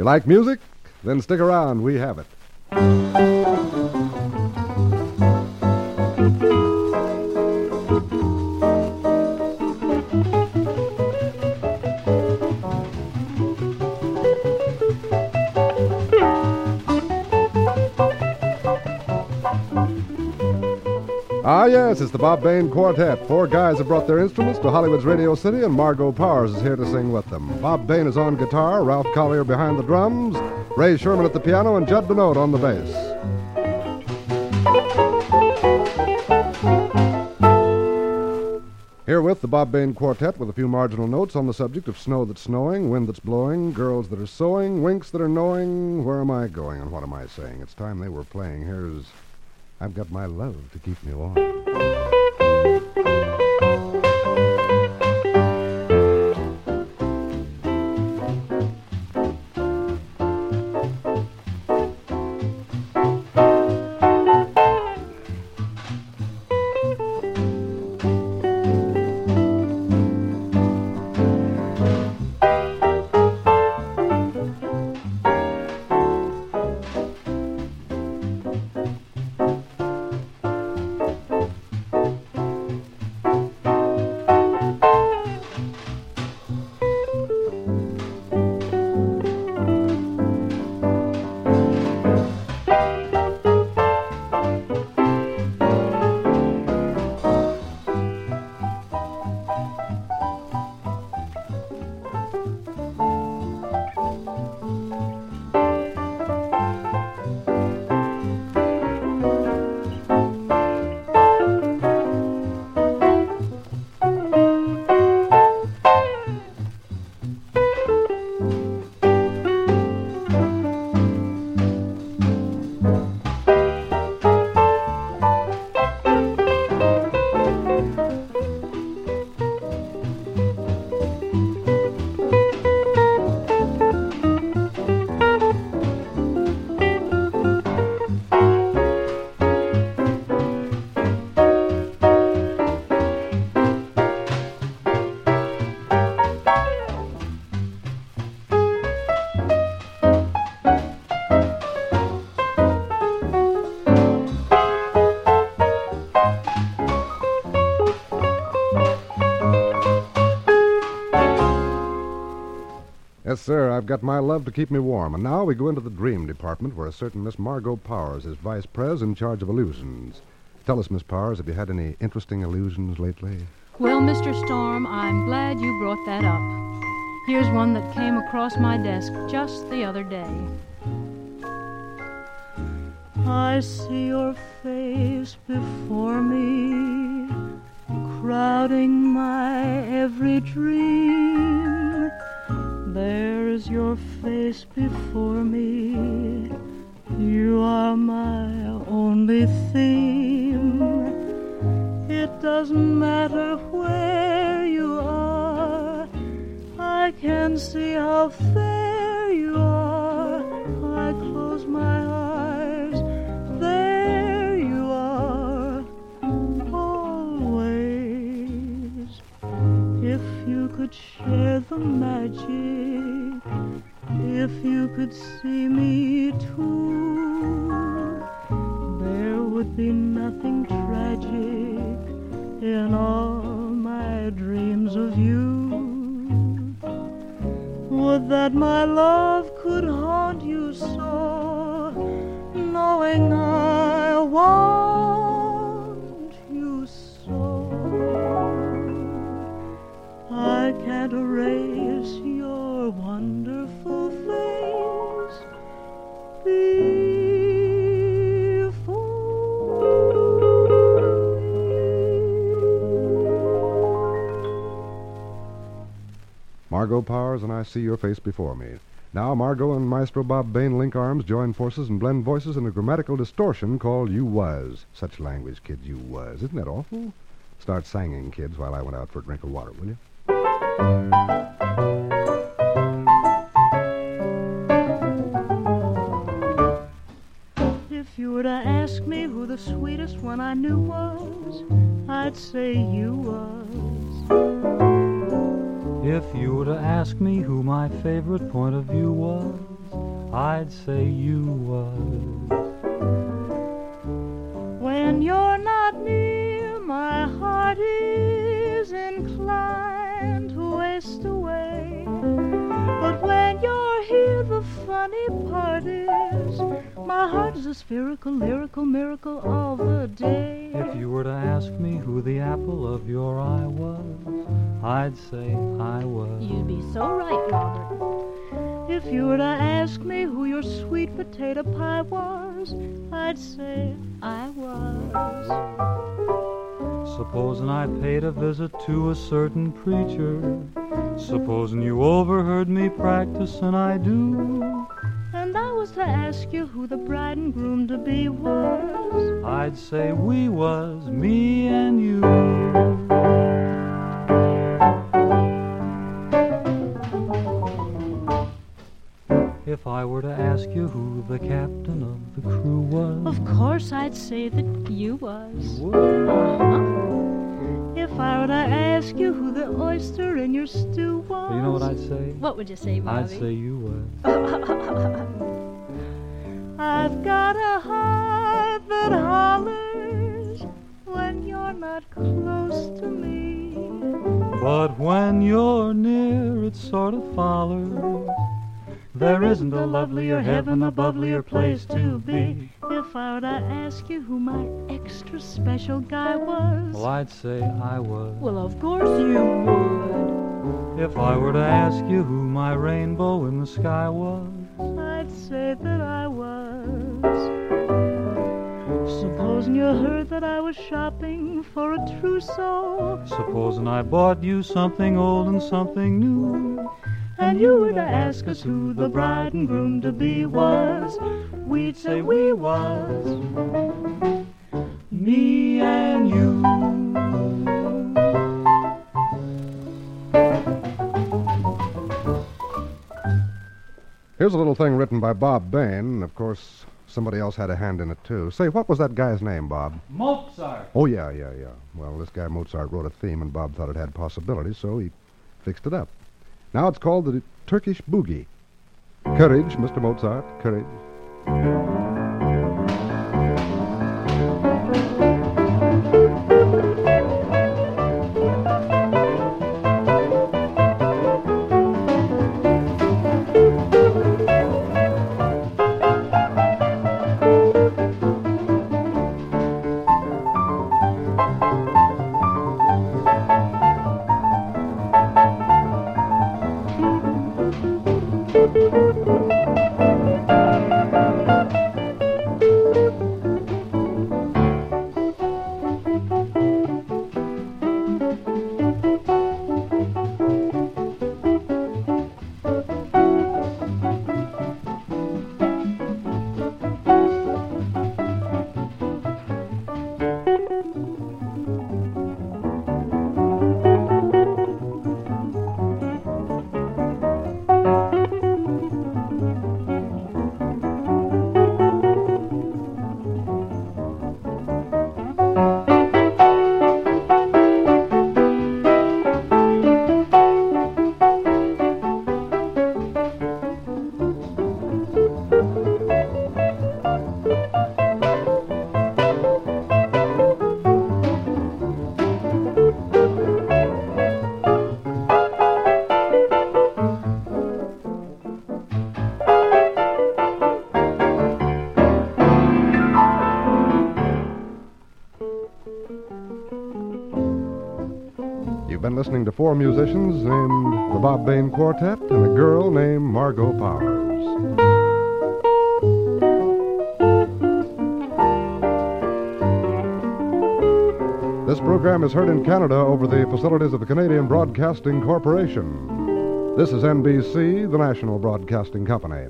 you like music? Then stick around. We have it. Ah, yes, it's the Bob Bain Quartet. Four guys have brought their instruments to Hollywood's Radio City, and Margo Powers is here to sing with them. Bob Bain is on guitar, Ralph Collier behind the drums, Ray Sherman at the piano, and Jud De Naut on the bass. Herewith, the Bob Bain Quartet with a few marginal notes on the subject of snow that's snowing, wind that's blowing, girls that are sewing, winks that are knowing. Where am I going and what am I saying? It's time they were playing. Here's I've got my love to keep me warm. Yes, sir, I've got my love to keep me warm. And now we go into the dream department where a certain Miss Margo Powers is vice pres in charge of illusions. Tell us, Miss Powers, have you had any interesting illusions lately? Well, Mr. Storm, I'm glad you brought that up. Here's one that came across my desk just the other day. I see your face before me, crowding my every dream. There's your face before me. You are my only theme. It doesn't matter where you are. I can see how fair you are. I close my eyes. Could share the magic, if you could see me too, there would be nothing tragic in all my dreams of you. Would that my love could haunt you so, knowing I want can't erase your wonderful face Margo Powers and I see your face before me. Now, Margo and Maestro Bob Bain link arms, join forces, and blend voices in a grammatical distortion called You Was. Such language, kids, you was. Isn't that awful? Start singing, kids, while I went out for a drink of water, will you? If you were to ask me who the sweetest one I knew was, I'd say you was. If you were to ask me who my favorite point of view was, I'd say you was. When you're not near, my heart is inclined away. But when you're here, the funny part is, my heart is a spherical, lyrical miracle all the day. If you were to ask me who the apple of your eye was, I'd say I was. You'd be so right, Robert. If you were to ask me who your sweet potato pie was, I'd say I was. Supposing I paid a visit to a certain preacher. Supposing you overheard me practice, and I do. And I was to ask you who the bride and groom to be was. I'd say we was, me and you. If I were to ask you who the captain of the crew was, Of course, I'd say that you was. would If I were to ask you who the oyster in your stew was. you know what I'd say? What would you say, Bobby? I'd say you were. I've got a heart that hollers when you're not close to me. But when you're near, it sort of follows. There isn't a lovelier heaven, a bubblier place to be. If I were to ask you who my extra special guy was. Well, I'd say I was. Well, of course you would. If I were to ask you who my rainbow in the sky was, I'd say that I you heard that I was shopping for a trousseau, supposing I bought you something old and something new, and you were to ask us who the bride and groom to be was, we'd say we was me and you. Here's a little thing written by Bob Bain. Of course, somebody else had a hand in it, too. Say, what was that guy's name, Bob? Mozart. Oh, yeah, yeah, yeah. Well, this guy Mozart wrote a theme, and Bob thought it had possibilities, so he fixed it up. Now it's called the Turkish Boogie. Courage, Mr. Mozart, courage. Been listening to four musicians named the Bob Bain Quartet and a girl named Margo Powers. This program is heard in Canada over the facilities of the Canadian Broadcasting Corporation. This is NBC, the national broadcasting company.